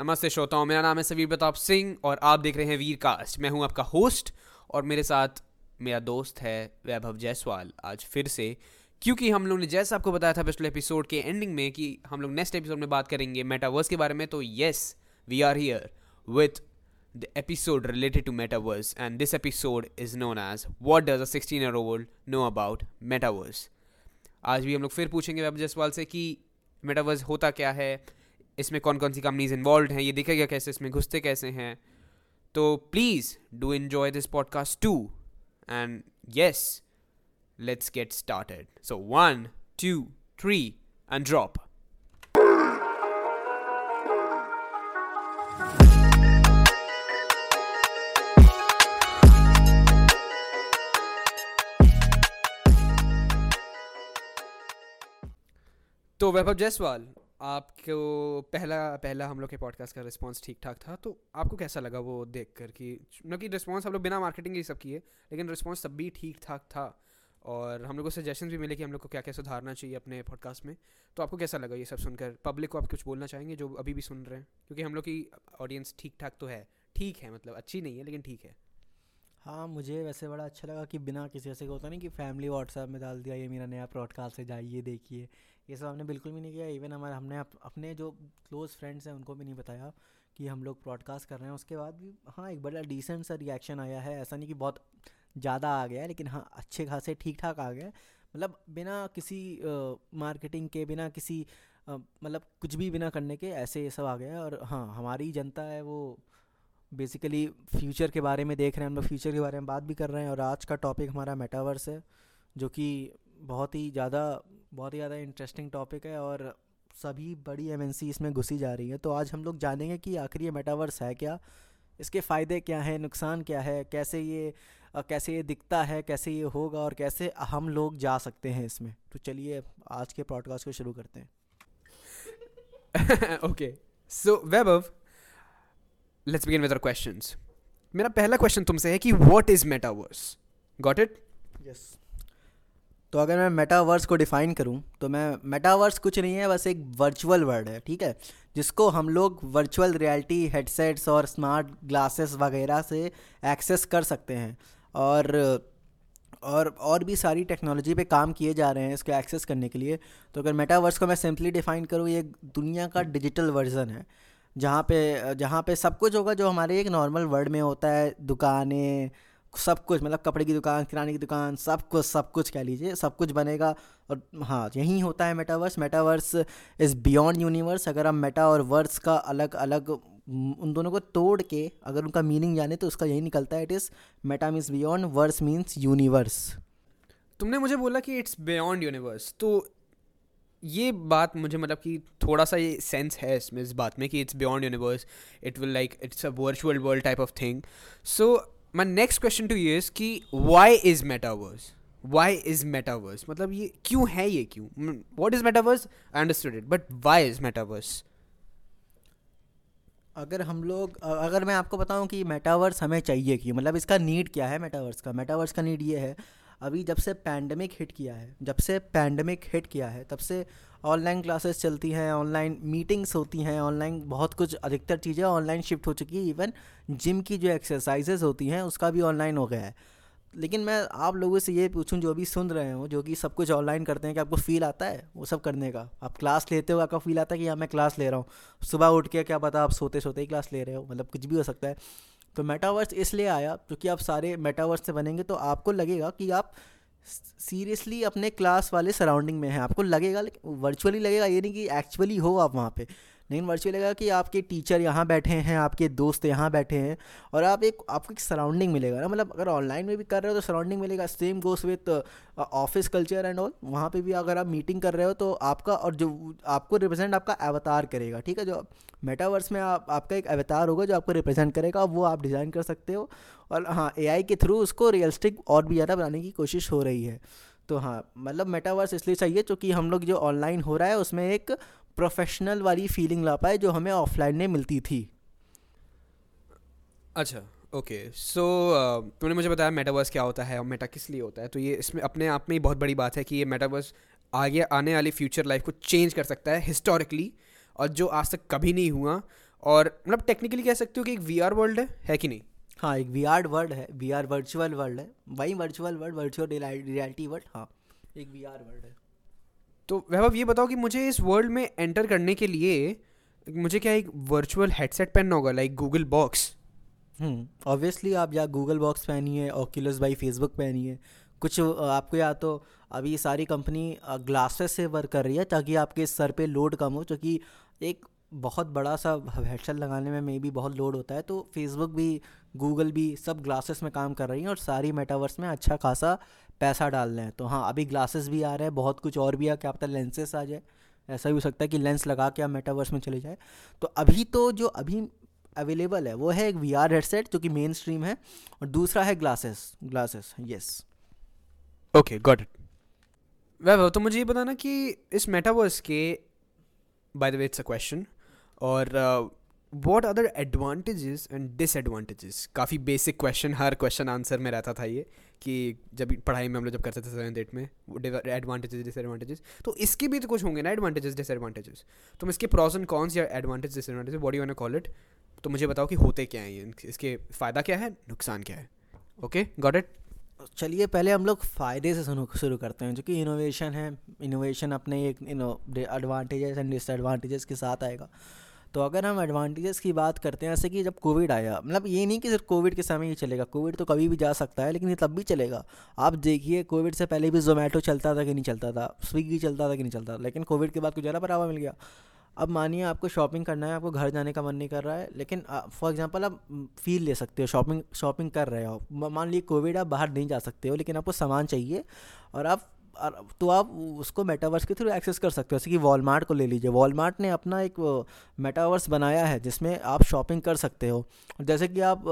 नमस्ते श्रोताओं, मेरा नाम है सवीर प्रताप सिंह और आप देख रहे हैं वीर कास्ट मैं हूँ आपका होस्ट और मेरे साथ मेरा दोस्त है वैभव जायसवाल आज फिर से। क्योंकि हम लोग ने, जैसा आपको बताया था पिछले एपिसोड के एंडिंग में कि हम लोग नेक्स्ट एपिसोड में बात करेंगे मेटावर्स के बारे में तो yes we are here with the episode related to metaverse and this episode is known as what does sixteen year old know about metaverse आज भी हम लोग फिर पूछेंगे वैभव जायसवाल से कि मेटावर्स होता क्या है इसमें कौन कौन सी कंपनीज़ इन्वॉल्व हैं? ये दिखेगा कैसे? इसमें घुसते कैसे हैं? तो please do enjoy this podcast too and yes let's get started so one two three and drop तो वैभव जायसवाल आपको पहला पहला हम लोग के पॉडकास्ट का रिस्पांस ठीक ठाक था तो आपको कैसा लगा वो देख कर कि मतलब कि रिस्पांस हम लोग बिना मार्केटिंग ये सब किए, लेकिन रिस्पांस तब भी ठीक ठाक था। और हम लोग को सजेशन भी मिले कि हम लोग को क्या क्या सुधारना चाहिए अपने पॉडकास्ट में तो आपको कैसा लगा ये सब सुनकर? पब्लिक को आप कुछ बोलना चाहेंगे जो अभी भी सुन रहे हैं? क्योंकि हम लोग की ऑडियंस ठीक ठाक तो है, ठीक है मतलब अच्छी नहीं है, लेकिन ठीक है। हाँ मुझे वैसे बड़ा अच्छा लगा कि बिना किसी ऐसे होता नहीं कि फैमिली व्हाट्सएप में डाल दिया ये मेरा नया पॉडकास्ट है जाइए देखिए। ये सब हमने बिल्कुल भी नहीं किया। इवन हमारे हमने अप, अपने जो क्लोज़ फ्रेंड्स हैं उनको भी नहीं बताया कि हम लोग ब्रॉडकास्ट कर रहे हैं। उसके बाद भी हाँ एक बड़ा डिसेंट सा रिएक्शन आया है। ऐसा नहीं कि बहुत ज़्यादा आ गया है लेकिन हाँ अच्छे खासे ठीक ठाक आ गए मतलब बिना किसी मार्केटिंग के बिना किसी मतलब कुछ भी बिना करने के ऐसे ये सब आ गया और हाँ हमारी जनता है वो बेसिकली फ्यूचर के बारे में देख रहे हैं हम लोग फ्यूचर के बारे में बात भी कर रहे हैं और आज का टॉपिक हमारा मेटावर्स है, जो कि बहुत ही ज़्यादा, बहुत ही ज़्यादा इंटरेस्टिंग टॉपिक है और सभी बड़ी एमएनसी इसमें घुसी जा रही है। तो आज हम लोग जानेंगे कि आखिर ये मेटावर्स है क्या, इसके फ़ायदे क्या हैं, नुकसान क्या है, कैसे ये कैसे ये दिखता है, कैसे ये होगा और कैसे हम लोग जा सकते हैं इसमें। तो चलिए आज के पॉडकास्ट को शुरू करते हैं। Okay so Vaibhav let's begin with our questions मेरा पहला क्वेश्चन तुमसे है कि what is metaverse got it yes तो अगर मैं मेटावर्स को डिफ़ाइन करूँ तो मैं मेटावर्स कुछ नहीं है, बस एक वर्चुअल वर्ड है, ठीक है? जिसको हम लोग वर्चुअल रियलिटी हेडसेट्स और स्मार्ट ग्लासेस वगैरह से एक्सेस कर सकते हैं। और और और भी सारी टेक्नोलॉजी पे काम किए जा रहे हैं इसको एक्सेस करने के लिए। तो अगर मेटावर्स को मैं सिंपली डिफ़ाइन करूँ, ये दुनिया का डिजिटल वर्जन है। जहाँ पे जहाँ पे सब कुछ होगा जो हमारे एक नॉर्मल वर्ल्ड में होता है, दुकानें, सब कुछ मतलब कपड़े की दुकान, किराने की दुकान, सब कुछ सब कुछ कह लीजिए, सब कुछ बनेगा और हाँ यही होता है metaverse metaverse is beyond universe अगर हम मेटा और वर्स का अलग अलग उन दोनों को तोड़ के अगर उनका मीनिंग जाने तो उसका यही निकलता है it is meta means beyond verse means universe तुमने मुझे बोला कि इट्स बियॉन्ड यूनिवर्स तो ये बात मुझे मतलब कि थोड़ा सा ये सेंस है इसमें, इस बात में कि it's beyond universe it will like it's a virtual world type of thing so my next question to ये इज़ कि why is metaverse why is metaverse मतलब ये क्यों है ये क्यों? What is metaverse I understood it but why is metaverse अगर हम लोग अगर मैं आपको बताऊँ कि मेटावर्स हमें चाहिए क्यों? मतलब इसका नीड क्या है मेटावर्स का? मेटावर्स का नीड ये है अभी जब से पैंडमिक हिट किया है, जब से पैंडमिक हिट किया है, तब से ऑनलाइन क्लासेस चलती हैं ऑनलाइन मीटिंग्स होती हैं ऑनलाइन बहुत कुछ अधिकतर चीज़ें ऑनलाइन शिफ्ट हो चुकी है इवन जिम की जो एक्सरसाइजेज होती हैं, उसका भी ऑनलाइन हो गया है। लेकिन मैं आप लोगों से ये पूछूँ, जो भी सुन रहे हो, जो कि सब कुछ ऑनलाइन करते हैं कि आपको फील आता है वो सब करने का? आप क्लास लेते हो, आपका फील आता है कि हाँ मैं क्लास ले रहा हूँ। सुबह उठ के क्या पता आप सोते सोते ही क्लास ले रहे हो मतलब कुछ भी हो सकता है। तो मेटावर्स इसलिए आया क्योंकि आप सारे मेटावर्स से बनेंगे तो आपको लगेगा कि आप सीरियसली अपने क्लास वाले सराउंडिंग में हैं। आपको लगेगा, लेकिन वर्चुअली लगेगा ये नहीं कि एक्चुअली हो आप वहाँ पे। लेकिन वर्चुअल लगेगा कि आपके टीचर यहाँ बैठे हैं, आपके दोस्त यहाँ बैठे हैं और आप एक, आपको एक सराउंडिंग मिलेगा ना। मतलब अगर ऑनलाइन में भी कर रहे हो तो सराउंडिंग मिलेगा। Same goes with office culture and all वहाँ पे भी अगर आप मीटिंग कर रहे हो तो आपका और जो, आपको रिप्रेजेंट आपका अवतार करेगा, ठीक है? जो मेटावर्स में आप, आपका एक अवतार होगा जो आपको रिप्रेजेंट करेगा, वो आप डिज़ाइन कर सकते हो। और हाँ ए के थ्रू उसको रियलिस्टिक और भी ज़्यादा बनाने की कोशिश हो रही है। तो हाँ मतलब मेटावर्स इसलिए चाहिए क्योंकि हम लोग जो ऑनलाइन हो रहा है, उसमें एक प्रोफेशनल वाली फीलिंग ला पाए जो हमें ऑफलाइन में मिलती थी। अच्छा ओके सो तुमने मुझे बताया मेटावर्स क्या होता है और मेटा किस लिए होता है तो ये इसमें अपने आप में ही बहुत बड़ी बात है कि ये मेटावर्स आगे आने वाली फ्यूचर लाइफ को चेंज कर सकता है हिस्टोरिकली और जो आज तक कभी नहीं हुआ और मतलब टेक्निकली कह सकते हो कि एक वीआर वर्ल्ड है है कि नहीं? हाँ एक वीआर वर्ल्ड है वी आर वर्चुअल वर्ल्ड है वही virtual world virtual reality world हाँ एक वीआर वर्ल्ड है। तो वैभव, ये बताओ कि मुझे इस वर्ल्ड में एंटर करने के लिए मुझे क्या एक वर्चुअल हेडसेट पहनना होगा लाइक गूगल बॉक्स ऑब्वियसली आप या गूगल बॉक्स पहनिए ओक्यूलस बाई फेसबुक पहनिए। कुछ आपको या तो अभी सारी कंपनी ग्लासेस से वर्क कर रही है ताकि आपके सर पे लोड कम हो क्योंकि एक बहुत बड़ा सा हेडसेट लगाने में मे भी बहुत लोड होता है। तो फेसबुक भी गूगल भी सब ग्लासेस में काम कर रही हैं और सारी मेटावर्स में अच्छा खासा पैसा डाल रहे हैं। तो हाँ अभी ग्लासेस भी आ रहे हैं बहुत कुछ और भी है क्या पता लेंसेस आ जाए। ऐसा भी हो सकता है कि लेंस लगा के आप मेटावर्स में चले जाए। तो अभी तो जो अभी अवेलेबल है वो है एक वी आर हेडसेट जो कि मेन स्ट्रीम है और दूसरा है glasses glasses yes okay got it वह तो मुझे ये बताना कि इस मेटावर्स के by the way it's a question और what other advantages and disadvantages काफ़ी बेसिक क्वेश्चन हर क्वेश्चन आंसर में रहता था ये, कि जब पढ़ाई में हम लोग जब करते थे सेवन एट में एडवांटेजेस डिसएडवांटेजेस तो इसके भी तो कुछ होंगे ना एडवांटेजेस डिसएडवांटेजेस तुम इसके प्रॉस एंड कॉन्स या advantage disadvantages body one call it तो मुझे बताओ कि होते क्या हैं इसके फ़ायदा क्या है, नुकसान क्या है? ओके गॉट इट चलिए, पहले हम लोग फ़ायदे से शुरू करते हैं, जो कि इनोवेशन है। इनोवेशन अपने एक एडवांटेजेस एंड डिसएडवांटेजेस के साथ आएगा। तो अगर हम एडवांटेजेस की बात करते हैं, जैसे कि जब कोविड आया मतलब ये नहीं कि सिर्फ़ कोविड के समय ही चलेगा कोविड तो कभी भी जा सकता है, लेकिन ये तब भी चलेगा। आप देखिए कोविड से पहले भी जोमेटो चलता था कि नहीं चलता था स्विगी चलता था कि नहीं चलता लेकिन कोविड के बाद कुछ ज़्यादा बढ़ावा मिल गया। अब मानिए आपको शॉपिंग करना है, आपको घर जाने का मन नहीं कर रहा है, लेकिन फॉर एग्जांपल आप फील ले सकते हो शॉपिंग शॉपिंग कर रहे हो। मान लीजिए कोविड आप बाहर नहीं जा सकते हो, लेकिन आपको सामान चाहिए और आप तो आप उसको मेटावर्स के थ्रू एक्सेस कर सकते हो। जैसे कि वॉलमार्ट को ले लीजिए। वॉलमार्ट ने अपना एक मेटावर्स बनाया है, जिसमें आप शॉपिंग कर सकते हो। जैसे कि आप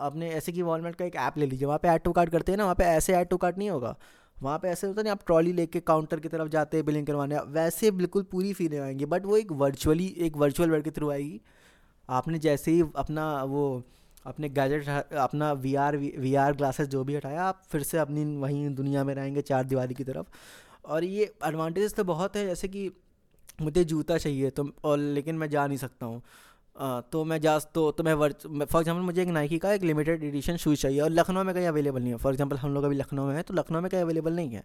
अपने ऐसे कि वॉलमार्ट का एक ऐप ले लीजिए। वहाँ पे ऐड टू कार्ड करते हैं ना, वहाँ पे ऐसे ऐड टू कार्ड नहीं होगा। वहाँ पे ऐसे होता नहीं, आप ट्रॉली लेके काउंटर की तरफ़ जाते हैं बिलिंग करवाने। वैसे बिल्कुल पूरी फीलें आएँगी बट वो एक वर्चुअली एक वर्चुअल वर्ड के थ्रू आएगी। आपने जैसे ही अपना वो अपने गैजेट अपना V R V R glasses जो भी हटाया, आप फिर से अपनी, वहीं दुनिया में रहेंगे चार दिवाली की तरफ़। और ये एडवांटेजेस तो बहुत है, जैसे कि मुझे जूता चाहिए तो और लेकिन मैं जा नहीं सकता हूँ। तो मैं जा तो तो मैं वर्च फॉर एग्जांपल मुझे एक नाइकी का एक लिमिटेड एडिशन शूज़ चाहिए, और लखनऊ में कहीं अवेलेबल नहीं है। फॉर एग्ज़ाम्पल हम लोग अभी लखनऊ में हैं तो लखनऊ में कहीं अवेलेबल नहीं है।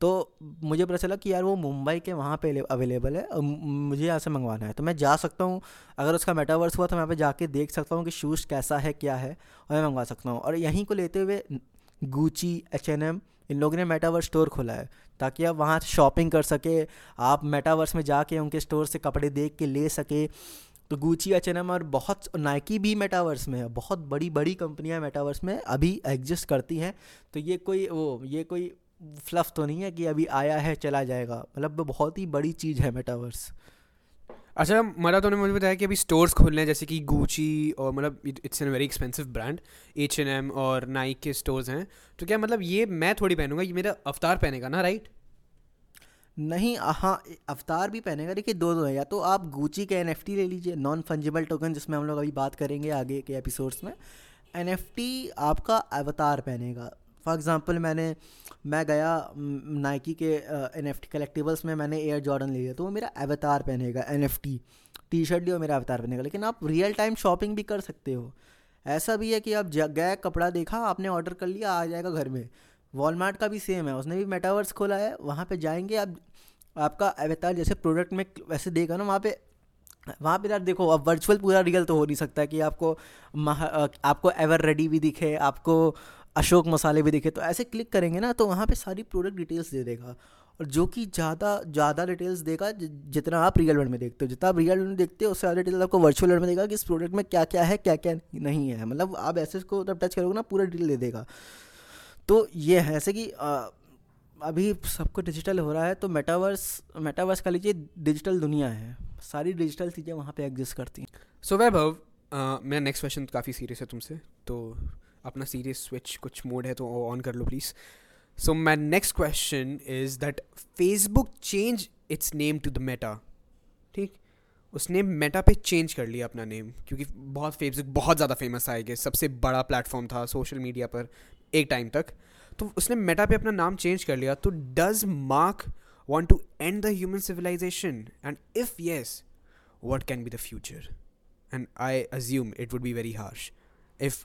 तो मुझे पता चला कि यार वो मुंबई के वहाँ पे अवेलेबल है और मुझे यहाँ से मंगवाना है। तो मैं जा सकता हूँ, अगर उसका मेटावर्स हुआ तो मैं यहाँ पे जाके देख सकता हूँ कि शूज़ कैसा है, क्या है, और मैं मंगवा सकता हूँ। और यहीं को लेते हुए गूची एच एन एम इन लोगों ने मेटावर्स स्टोर खोला है, ताकि आप वहाँ शॉपिंग कर सके, आप मेटावर्स में जाके उनके स्टोर से कपड़े देख के ले सके। तो गूची एच एन एम और बहुत नाइकी भी मेटावर्स में है, बहुत बड़ी बड़ी कंपनियाँ मेटावर्स में अभी एग्जिस्ट करती हैं। तो ये कोई वो, ये कोई फ्लफ तो नहीं है कि अभी आया है चला जाएगा। मतलब बहुत ही बड़ी चीज़ है मेटावर्स अच्छा मरा तो मुझे बताया कि अभी स्टोर्स खोलने हैं जैसे कि गूची और मतलब it's an very expensive brand H and M और नाइक के स्टोर्स हैं। तो क्या मतलब ये मैं थोड़ी पहनूँगा ये मेरा अवतार पहनेगा ना राइट नहीं हाँ अवतार भी पहनेगा देखिए दो दो है या तो आप गूची के एनएफटी ले लीजिए नॉन फंजिबल टोकन जिसमें हम लोग अभी बात करेंगे आगे के एपिसोड्स में। एनएफटी आपका अवतार पहनेगा। फॉर एग्ज़ाम्पल मैंने, मैं गया नाइकी के एन एफ़ टी में मैंने एयर जॉर्डन लिया तो वो मेरा अवतार पहनेगा N F T T shirt लिया मेरा अवतार पहनेगा, लेकिन आप रियल टाइम शॉपिंग भी कर सकते हो। ऐसा भी है कि आप गए कपड़ा देखा, आपने ऑर्डर कर लिया, आ जाएगा घर में। वॉलमार्ट का भी सेम है, उसने भी मेटावर्स खोला है, वहाँ पे जाएँगे, आप, आपका अवतार जैसे प्रोडक्ट में वैसे देगा ना, वहाँ पे वहाँ पे यार देखो, अब वर्चुअल पूरा रियल तो हो नहीं सकता कि आपको आपको एवर रेडी भी दिखे, आपको अशोक मसाले भी दिखे तो ऐसे क्लिक करेंगे ना तो वहाँ पे सारी प्रोडक्ट डिटेल्स दे देगा। और जो कि ज़्यादा ज़्यादा डिटेल्स देगा जितना आप रियल वर्ल्ड में देखते हो। जितना आप रियल वर्ल्ड में देखते हो, उससे ज़्यादा डिटेल्स आपको वर्चुअल वर्ल्ड में देगा कि इस प्रोडक्ट में क्या क्या है क्या क्या नहीं है। मतलब आप ऐसे इसको जब टच करोगे ना, पूरा डिटेल दे देगा। तो ये है, ऐसे कि अभी सब कुछ डिजिटल हो रहा है तो मेटावर्स मेटावर्स का लीजिए डिजिटल दुनिया है। सारी डिजिटल चीज़ें वहाँ पे एग्जिस्ट करती हैं। सो वैभव मेरा नेक्स्ट क्वेश्चन काफ़ी सीरियस है तुमसे तो अपना सीरियस स्विच कुछ मोड है तो ऑन कर लो please so my next question is that Facebook change its name to the Meta ठीक? उसने मेटा पे चेंज कर लिया अपना नेम क्योंकि बहुत फेसबुक बहुत ज़्यादा फ़ेमस आएगा सबसे बड़ा प्लेटफॉर्म था सोशल मीडिया पर एक टाइम तक. तो उसने मेटा पे अपना नाम चेंज कर लिया तो does Mark want to end the human civilisation and if yes what can be the future and I assume it would be very harsh. If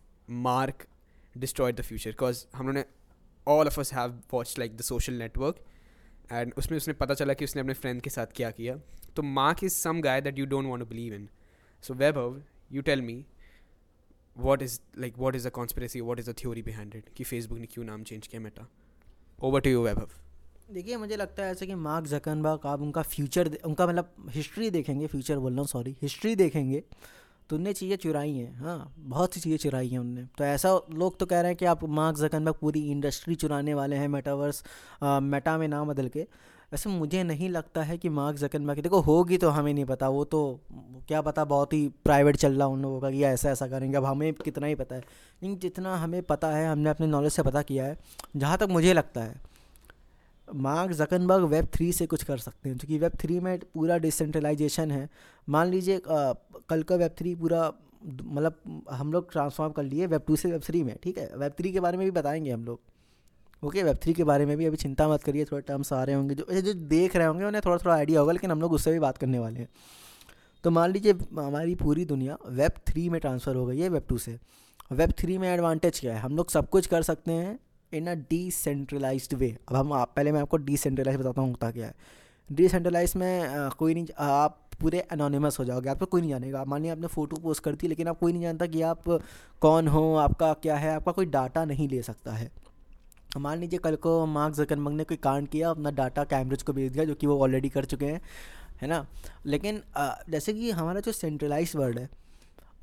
Mark destroy the future because हम लोगों ने all of us have watch like the Social Network and उसमें, उसने पता चला कि उसने अपने फ्रेंड के साथ क्या किया। तो Mark is some guy that you don't want believe in so Vaibhav you tell me what is like what is a conspiracy what is a theory behind it कि फेसबुक ने क्यों नाम चेंज किया Meta over to you Vaibhav देखिए, मुझे लगता है ऐसे कि मार्क जकनबाग आप उनका फ्यूचर उनका मतलब हिस्ट्री देखेंगे फ्यूचर बोल रहा हूँ सॉरी हिस्ट्री देखेंगे। तो उनने चीज़ें चुराई हैं। हाँ बहुत सी चीज़ें चुराई हैं उनने। तो ऐसा लोग तो कह रहे हैं कि आप मार्क जकनबर्ग पूरी इंडस्ट्री चुराने वाले हैं, मेटावर्स मेटा में नाम बदल के। वैसे मुझे नहीं लगता है कि मार्क जकनबर्ग देखो होगी तो हमें नहीं पता, वो तो क्या पता बहुत ही प्राइवेट चल रहा उन लोगों का कि ऐसा ऐसा करेंगे। अब हमें कितना ही पता है, लेकिन जितना हमें पता है, हमने अपने नॉलेज से पता किया है, जहाँ तक मुझे लगता है, मार्क जकनबर्ग वेब थ्री से कुछ कर सकते हैं। क्योंकि वेब थ्री में पूरा डिसेंट्रलाइजेशन है। मान लीजिए कल का वेब थ्री पूरा मतलब हम लोग ट्रांसफॉर्म कर लिए वेब टू से वेब थ्री में, ठीक है? वेब थ्री के बारे में भी बताएँगे हम लोग। ओके वेब थ्री के बारे में भी अभी चिंता मत करिए, थोड़े टर्म्स आ रहे होंगे। जो जो देख रहे होंगे, उन्हें थोड़ा थोड़ा आइडिया होगा, लेकिन हम लोग उससे भी बात करने वाले हैं। तो मान लीजिए, हमारी पूरी दुनिया वेब थ्री में ट्रांसफ़र हो गई है वेब टू से। वेब थ्री में एडवांटेज क्या है? हम लोग सब कुछ कर सकते हैं इन अ डिसेंट्रलाइज वे अब हम आप, पहले मैं आपको डिसेंट्रलाइज बताता हूँ, होता क्या है? डिसेंट्रलाइज में कोई नहीं, आप पूरे अनोनिमस हो जाओगे, आपको कोई नहीं जानेगा। मान मानिए आपने फ़ोटो पोस्ट कर दी, लेकिन आप कोई नहीं जानता कि आप कौन हो, आपका क्या है, आपका कोई डाटा नहीं ले सकता है। मान लीजिए कल को मार्क जकनबर्ग ने कोई कांड किया, अपना डाटा कैम्ब्रिज को भेज दिया, जो कि वो ऑलरेडी कर चुके हैं, है ना? लेकिन जैसे कि हमारा जो सेंट्रलाइज वर्ड है,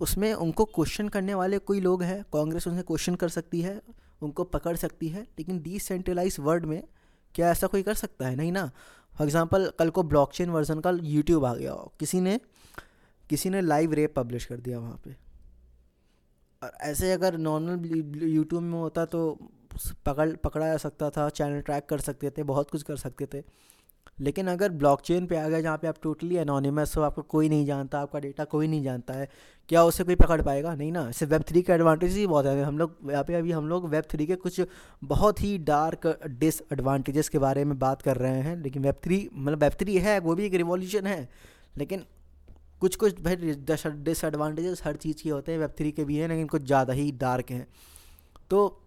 उसमें उनको क्वेश्चन करने वाले कोई लोग हैं, कांग्रेस उनसे क्वेश्चन कर सकती है, उनको पकड़ सकती है, लेकिन डिसेंट्रलाइज वर्ड में क्या ऐसा कोई कर सकता है? नहीं ना? फॉर एग्ज़ाम्पल कल को ब्लॉकचेन वर्जन का यूट्यूब आ गया। हो किसी ने किसी ने लाइव रेप पब्लिश कर दिया वहाँ पे। और ऐसे अगर नॉर्मल यूट्यूब में होता तो पकड़, पकड़ा जा सकता था चैनल ट्रैक कर सकते थे, बहुत कुछ कर सकते थे। लेकिन अगर ब्लॉकचेन पे आ गया जहाँ पे आप टोटली एनोनिमस हो, आपको कोई नहीं जानता, आपका डेटा कोई नहीं जानता है, क्या उसे कोई पकड़ पाएगा? नहीं ना इससे वेब थ्री का एडवांटेज ही बहुत है। हम लोग, यहाँ पे अभी हम लोग वेब थ्री के कुछ बहुत ही डार्क डिसएडवांटेजेस के बारे में बात कर रहे हैं, लेकिन वेब थ्री मतलब वेब थ्री है, वो भी एक रिवॉल्यूशन है। लेकिन कुछ कुछ भाई डिसएडवांटेजेस हर चीज़ के होते हैं वेब थ्री के भी हैं, लेकिन कुछ ज़्यादा ही डार्क हैं। तो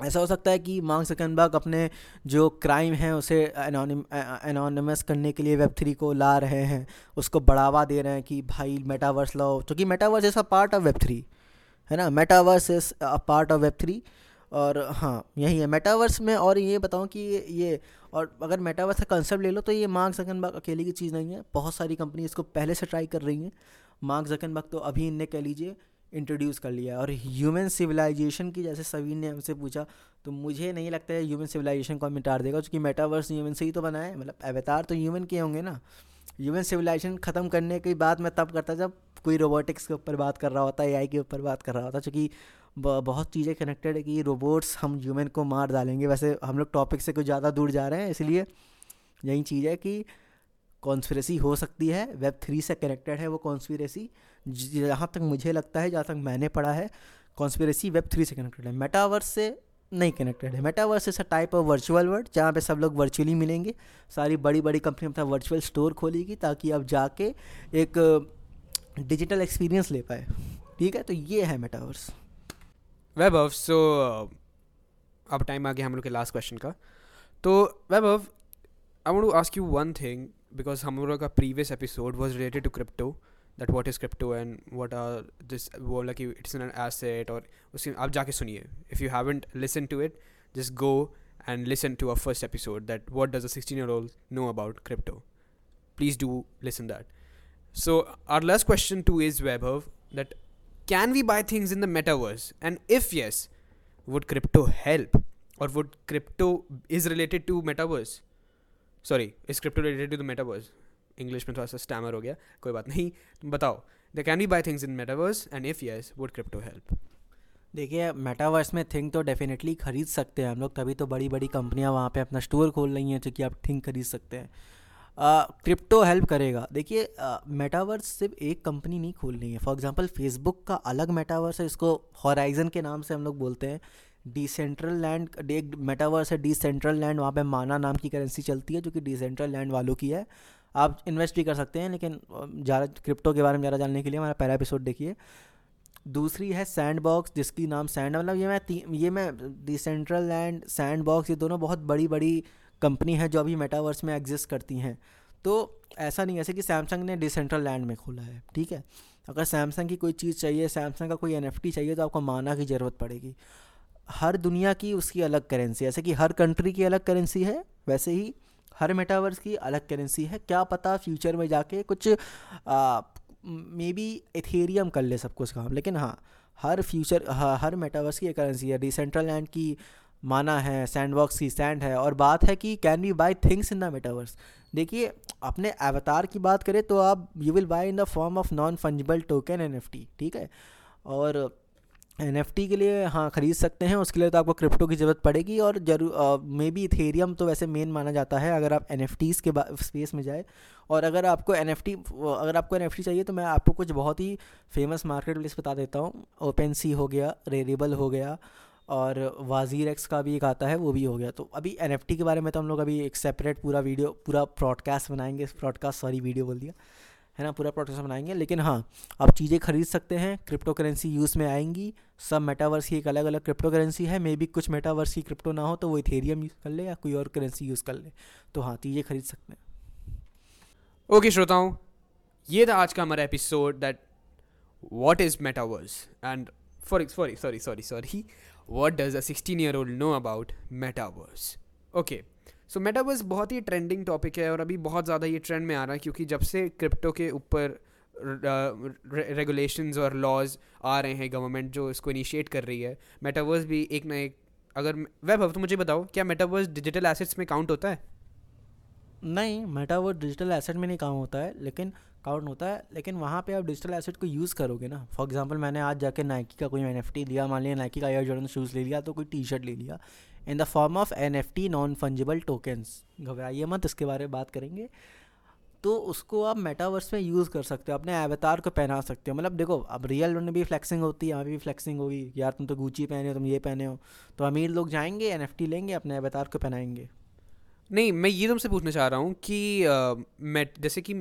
ऐसा हो सकता है कि मार्क सकनबर्ग अपने जो क्राइम है उसे एनोनिमस करने के लिए वेब थ्री को ला रहे हैं, उसको बढ़ावा दे रहे हैं कि भाई मेटावर्स लाओ। क्योंकि metaverse is a part of web three है ना? Metaverse is a part of web three और हाँ यही है। मेटावर्स में और ये बताऊँ कि ये और अगर मेटावर्स का कंसेप्ट ले लो तो ये मार्क जकनबर्ग अकेले की चीज़ नहीं है। बहुत सारी कंपनी इसको पहले से ट्राई कर रही हैं। मार्क जकनबर्ग तो अभी इनने कह लीजिए। इंट्रोड्यूस कर लिया और ह्यूमन सिविलाइजेशन की जैसे सभी ने हमसे पूछा तो मुझे नहीं लगता है ह्यूमन सिविलाइजेशन को मिटार देगा, क्योंकि मेटावर्स ह्यूमन से ही तो बना है। मतलब अवतार तो ह्यूमन के होंगे ना। ह्यूमन सिविलाइजेशन ख़त्म करने की बात मैं तब करता जब कोई रोबोटिक्स के ऊपर बात कर रहा होता है AI के ऊपर बात कर रहा होता, क्योंकि बहुत चीज़ें कनेक्टेड है कि रोबोट्स हम ह्यूमन को मार डालेंगे। वैसे हम लोग टॉपिक से कुछ ज़्यादा दूर जा रहे हैं, इसलिए यही चीज़ है कि कॉन्स्पिरेसी हो सकती है वेब थ्री से कनेक्टेड है वो कॉन्स्पिरेसी जहाँ तक मुझे लगता है, जहाँ तक मैंने पढ़ा है कॉन्स्पिरेसी वेब थ्री से कनेक्टेड है। मेटावर्स से नहीं कनेक्टेड है। Metaverse a type of virtual world जहाँ पे सब लोग वर्चुअली मिलेंगे। सारी बड़ी बड़ी कंपनी अपना वर्चुअल स्टोर खोलेगी ताकि आप जाके एक डिजिटल एक्सपीरियंस ले पाए। ठीक है? तो ये है मेटावर्स वैभव सो अब टाइम आ गया हम लोग के लास्ट क्वेश्चन का। तो Vaibhav I want to ask you one thing because हम लोग का previous episode was related to crypto that what is crypto and what are this वो लाइक इट्स एन एसेट और उसके आप जाके सुनिए if you haven't listen to it just go and listen to our first episode that what does a 16 year old know about crypto please do listen that so our last question too is webhov that can we buy things in the metaverse and if yes would crypto help or would crypto is related to metaverse sorry is crypto related to the metaverse English में थोड़ा सा stammer हो गया, कोई बात नहीं। बताओ they can be buy things in metaverse and if yes would crypto help देखिए मेटावर्स में थिंग तो डेफिनेटली खरीद सकते हैं हम लोग, तभी तो बड़ी बड़ी कंपनियाँ वहाँ पे अपना स्टोर खोल रही हैं, जो कि आप थिंग खरीद सकते हैं। क्रिप्टो हेल्प करेगा। देखिए मेटावर्स सिर्फ़ एक कंपनी नहीं खोल रही है। फॉर एग्जांपल फेसबुक का अलग मेटावर्स है, इसको हॉराइजन के नाम से हम लोग बोलते हैं। डिसेंट्रल लैंड एक मेटावर्स है डिसेंट्रल लैंड वहाँ पे माना नाम की करेंसी चलती है, जो कि डिसेंट्रल लैंड वालों की है। आप इन्वेस्ट भी कर सकते हैं, लेकिन ज़्यादा क्रिप्टो के बारे में ज़्यादा जानने के लिए हमारा पहला एपिसोड देखिए। दूसरी है सैंड बॉक्स जिसकी नाम सैंड मतलब ये मैं ये मैं डिसेंट्रल लैंड सैंड बॉक्स ये दोनों बहुत बड़ी बड़ी कंपनी है जो अभी मेटावर्स में एग्जिस्ट करती हैं। तो ऐसा नहीं, ऐसे कि सैमसंग ने डिसेंट्रल लैंड में खोला है, ठीक है? अगर सैमसंग की कोई चीज़ चाहिए सैमसंग का कोई NFT चाहिए तो आपको माना की ज़रूरत पड़ेगी। हर दुनिया की उसकी अलग करेंसी ऐसे कि हर कंट्री की अलग करेंसी है, वैसे ही हर मेटावर्स की अलग करेंसी है। क्या पता फ्यूचर में जाके कुछ मे बी एथेरियम कर ले सब कुछ काम। लेकिन हाँ हर फ्यूचर हर मेटावर्स की एक करेंसी है। डिसेंट्रल लैंड की माना है सैंड बॉक्स की सैंड है। और बात है कि can we buy things in the metaverse देखिए, अपने अवतार की बात करें तो आप you will buy in the form of non fungible token NFT ठीक है? और एनएफटी के लिए हाँ ख़रीद सकते हैं, उसके लिए तो आपको क्रिप्टो की ज़रूरत पड़ेगी और ज़रूर मे बी इथेरियम तो वैसे मेन माना जाता है, अगर आप एन के स्पेस में जाए। और अगर आपको एनएफटी अगर आपको एनएफटी चाहिए तो मैं आपको कुछ बहुत ही फ़ेमस मार्केट प्लेस बता देता हूँ। ओपन सी हो गया रेरेबल हो गया, और वाजीर एक्स का भी एक आता है, वो भी हो गया। तो अभी एनएफटी के बारे में तो हम लोग अभी एक सेपरेट पूरा वीडियो पूरा ब्रॉडकास्ट बनाएँगे ब्रॉडकास्ट सॉरी वीडियो बोल दिया। है ना, पूरा प्रोटेक्शन बनाएँगे। लेकिन हाँ आप चीज़ें खरीद सकते हैं क्रिप्टो करेंसी यूज़ में आएँगी। सब मेटावर्स की एक अलग अलग क्रिप्टो करेंसी है। मे बी कुछ मेटावर्स की क्रिप्टो ना हो तो वो इथेरियम यूज़ कर ले या कोई और करेंसी यूज़ कर ले। तो हाँ चीज़ें खरीद सकते हैं। ओके श्रोताओं, ये था आज का हमारा episode that what is metaverse and for sorry sorry sorry sorry what does a sixteen year old know about metaverse okay so metaverse बहुत ही ट्रेंडिंग टॉपिक है और अभी बहुत ज़्यादा ये ट्रेंड में आ रहा है क्योंकि जब से क्रिप्टो के ऊपर रेगुलेशंस और लॉज आ रहे हैं गवर्नमेंट जो इसको इनिशिएट कर रही है मेटावर्स भी एक ना एक, अगर वैभव तो मुझे बताओ, क्या मेटावर्स डिजिटल एसेट्स में काउंट होता है? नहीं मेटावर्स डिजिटल एसेट में नहीं काउंट होता है, लेकिन काउंट होता है, लेकिन वहाँ पे आप डिजिटल एसेट को यूज़ करोगे ना। फॉर एग्जांपल मैंने आज जाके नाइकी का कोई एनएफटी लिया, मान लिया नाइकी का एयर जॉर्डन शूज़ ले लिया तो कोई टी शर्ट ले लिया in the form of N F T non fungible tokens घबराइए मत, इसके बारे में बात करेंगे। तो उसको आप मेटावर्स में यूज़ कर सकते हो, अपने अवतार को पहना सकते हो। मतलब देखो, अब रियल में भी फ्लेक्सिंग होती है, यहाँ भी फ्लेक्सिंग होगी। यार, तुम तो गुची पहने हो, तुम ये पहने हो। तो अमीर लोग जाएँगे एनएफटी लेंगे, अपने अवतार को पहनाएँगे। नहीं, मैं ये तुमसे पूछना चाह रहा हूँ कि मैं जैसे कि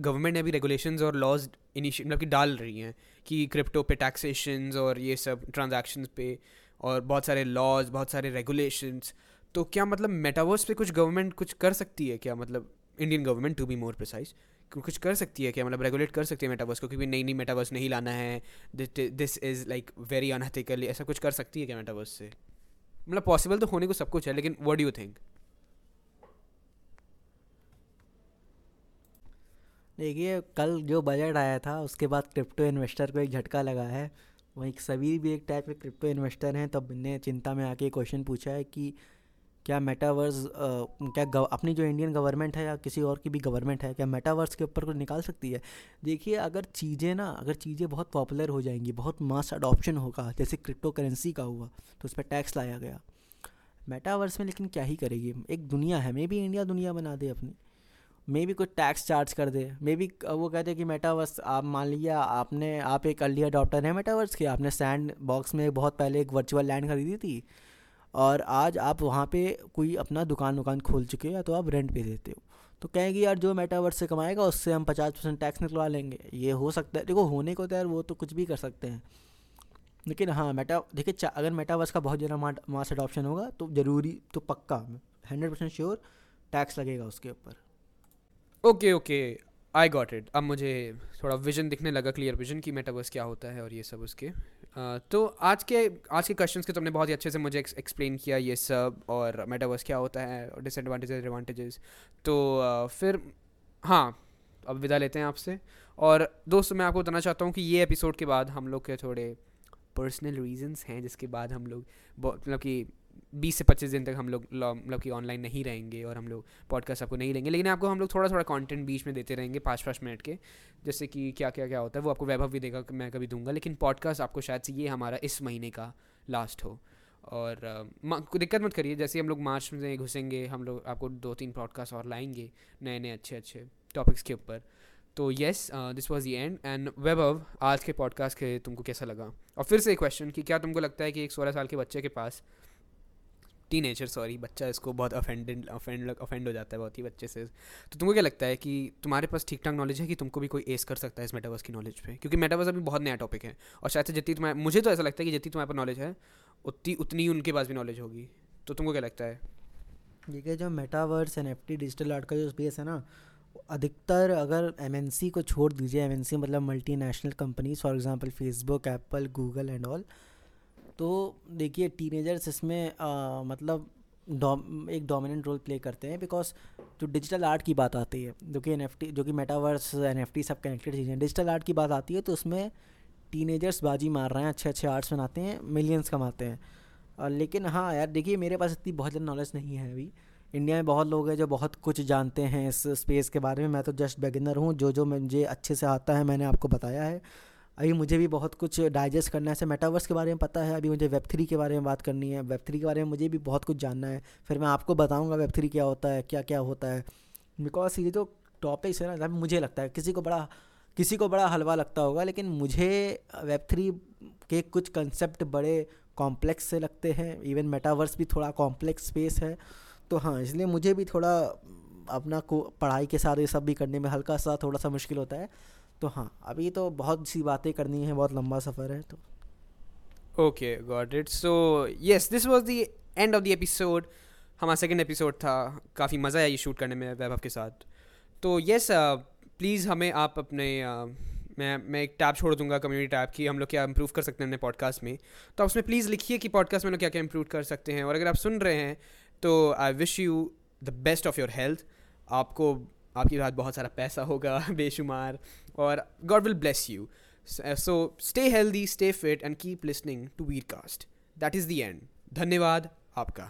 गवर्नमेंट ने अभी रेगुलेशंस और लॉज इनिशिएट मतलब कि डाल रही हैं कि क्रिप्टो पे टैक्सेशंस और ये सब ट्रांजैक्शंस पे और बहुत सारे लॉज बहुत सारे रेगुलेशंस तो क्या मतलब मेटावर्स पे कुछ गवर्नमेंट कुछ कर सकती है क्या? मतलब Indian government to be more precise कुछ कर सकती है क्या? मतलब रेगुलेट कर सकती है मेटावर्स को? क्योंकि नई नई मेटावर्स नहीं लाना है। This is like very unethically ऐसा कुछ कर सकती है क्या मेटावर्स से? मतलब पॉसिबल तो होने को सब कुछ है, लेकिन वट डू थिंक देखिए कल जो बजट आया था उसके बाद क्रिप्टो इन्वेस्टर को एक झटका लगा है। वहीं सभी भी एक टाइप के क्रिप्टो इन्वेस्टर हैं तब ने चिंता में आके क्वेश्चन पूछा है कि क्या मेटावर्स क्या गव, अपनी जो इंडियन गवर्नमेंट है या किसी और की भी गवर्नमेंट है क्या मेटावर्स के ऊपर कुछ निकाल सकती है? देखिए अगर चीज़ें ना अगर चीज़ें बहुत पॉपुलर हो जाएँगी बहुत मास अडॉप्शन होगा जैसे क्रिप्टो करेंसी का हुआ तो उस पर टैक्स लाया गया। मेटावर्स में लेकिन क्या ही करेगी? एक दुनिया है मे भी इंडिया दुनिया बना दे अपनी। मे भी कुछ टैक्स चार्ज कर दे। मे बी वो कहते हैं कि मेटावर्स आप मान लिया आपने, आप एक अर्ली अडॉप्टर हैं मेटावर्स के। आपने सैंड बॉक्स में बहुत पहले एक वर्चुअल लैंड खरीदी थी और आज आप वहाँ पे कोई अपना दुकान वकान खोल चुके हो या तो आप रेंट पे देते हो। तो कहेंगे यार, जो मेटावर्स से कमाएगा, उससे हम पचास परसेंट टैक्स निकलवा लेंगे। ये हो सकता है, देखो, होने को तो यार वो तो कुछ भी कर सकते हैं। लेकिन हाँ मेटा देखिए अगर मेटावर्स का बहुत ज़्यादा मास अडॉप्शन होगा तो ज़रूरी तो पक्का हंड्रेड परसेंट श्योर टैक्स लगेगा उसके ऊपर। Okay okay I got it अब मुझे थोड़ा विजन दिखने लगा क्लियर विजन की मेटावर्स क्या होता है और ये सब उसके। uh, तो आज के आज के क्वेश्चंस के तुमने बहुत ही अच्छे से मुझे एक्सप्लेन किया ये सब और मेटावर्स क्या होता है और डिसएडवांटेजेस एडवांटेजेस तो uh, फिर हाँ अब विदा लेते हैं आपसे। और दोस्तों मैं आपको बताना चाहता हूँ कि ये एपिसोड के बाद हम लोग के थोड़े पर्सनल रीजंस हैं जिसके बाद हम लोग मतलब कि बीस से पच्चीस दिन तक हम लोग मतलब कि ऑनलाइन नहीं रहेंगे और हम लोग पॉडकास्ट आपको नहीं लेंगे लेकिन आपको हम लोग थोड़ा थोड़ा कंटेंट बीच में देते रहेंगे पाँच पाँच मिनट के जैसे कि क्या क्या क्या होता है, वो आपको वैभव भी देगा, मैं कभी दूँगा। लेकिन पॉडकास्ट आपको शायद से ये हमारा इस महीने का लास्ट हो। और दिक्कत मत करिए, जैसे हम लोग मार्च में घुसेंगे, हम लोग आपको दो तीन पॉडकास्ट और लाएँगे नए नए अच्छे अच्छे टॉपिक्स के ऊपर। तो yes this was the end and Vaibhav, आज के पॉडकास्ट के तुमको कैसा लगा? और फिर से एक क्वेश्चन कि क्या तुमको लगता है कि एक सोलह साल के बच्चे के पास टीनेजर सॉरी बच्चा इसको बहुत अफेंडेड अफेंड अफेंड हो जाता है बहुत ही बच्चे से। तो तुमको क्या लगता है कि तुम्हारे पास ठीक ठाक नॉलेज है कि तुमको भी कोई एस कर सकता है इस मेटावर्स की नॉलेज पे? क्योंकि मेटावर्स अभी बहुत नया टॉपिक है और शायद से जितनी तुम्हारे, मुझे तो ऐसा लगता है कि जितनी तुम्हारे पास नॉलेज है, उतनी उतनी उनके पास भी नॉलेज होगी। तो तुमको क्या लगता है? ये जो metaverse N F digital art का जो स्पेस है ना, अधिकतर अगर एम को छोड़ दीजिए एम मतलब multi national companies for example Facebook Apple Google and all तो देखिए टीनेजर्स इसमें आ, मतलब एक डोमिनेंट रोल प्ले करते हैं बिकॉज़ जो डिजिटल आर्ट की बात आती है जो कि एनएफटी जो कि मेटावर्स एनएफटी सब कनेक्टेड चीज़ें डिजिटल आर्ट की बात आती है तो उसमें टीनेजर्स बाजी मार रहे हैं अच्छे अच्छे आर्ट्स बनाते हैं मिलियंस कमाते हैं। लेकिन हाँ यार देखिए मेरे पास इतनी बहुत ज़्यादा नॉलेज नहीं है अभी। इंडिया में बहुत लोग हैं जो बहुत कुछ जानते हैं इस स्पेस के बारे में। मैं तो जस्ट बिगिनर हूँ जो जो मुझे अच्छे से आता है मैंने आपको बताया है। अभी मुझे भी बहुत कुछ डाइजेस्ट करना है। ऐसे मेटावर्स के बारे में पता है, अभी मुझे वेब थ्री के बारे में बात करनी है। वेब थ्री के बारे में मुझे भी बहुत कुछ जानना है। फिर मैं आपको बताऊँगा वेब थ्री क्या होता है क्या क्या होता है। बिकॉज़ ये जो टॉपिक्स है ना मुझे लगता है, किसी को बड़ा, किसी को बड़ा हलवा लगता होगा, लेकिन मुझे वेब थ्री के कुछ कंसेप्ट बड़े कॉम्प्लेक्स से लगते हैं। इवन मेटावर्स भी थोड़ा कॉम्प्लेक्स स्पेस है। तो हाँ इसलिए मुझे भी थोड़ा अपना को, पढ़ाई के साथ ये सब भी करने में हल्का सा थोड़ा सा मुश्किल होता है। तो हाँ अभी तो बहुत सी बातें करनी है, बहुत लंबा सफ़र है तो। Okay, got it. So, yes, this was the end of the episode. हमारा सेकेंड एपिसोड था, काफ़ी मज़ा आया ये शूट करने में वैभव के साथ। तो यस प्लीज़ हमें आप अपने मैं मैं एक टैब छोड़ दूँगा कम्युनिटी टैब की, हम लोग क्या इम्प्रूव कर सकते हैं अपने पॉडकास्ट में। तो आप उसमें प्लीज़ लिखिए कि पॉडकास्ट में लोग क्या क्या इम्प्रूव कर सकते हैं। और अगर आप सुन रहे हैं तो I wish you the best of your health आपको आपके पास बहुत सारा पैसा होगा, बेशुमार, और God will bless you so stay healthy stay fit and keep listening to Veer cast that is the end धन्यवाद आपका।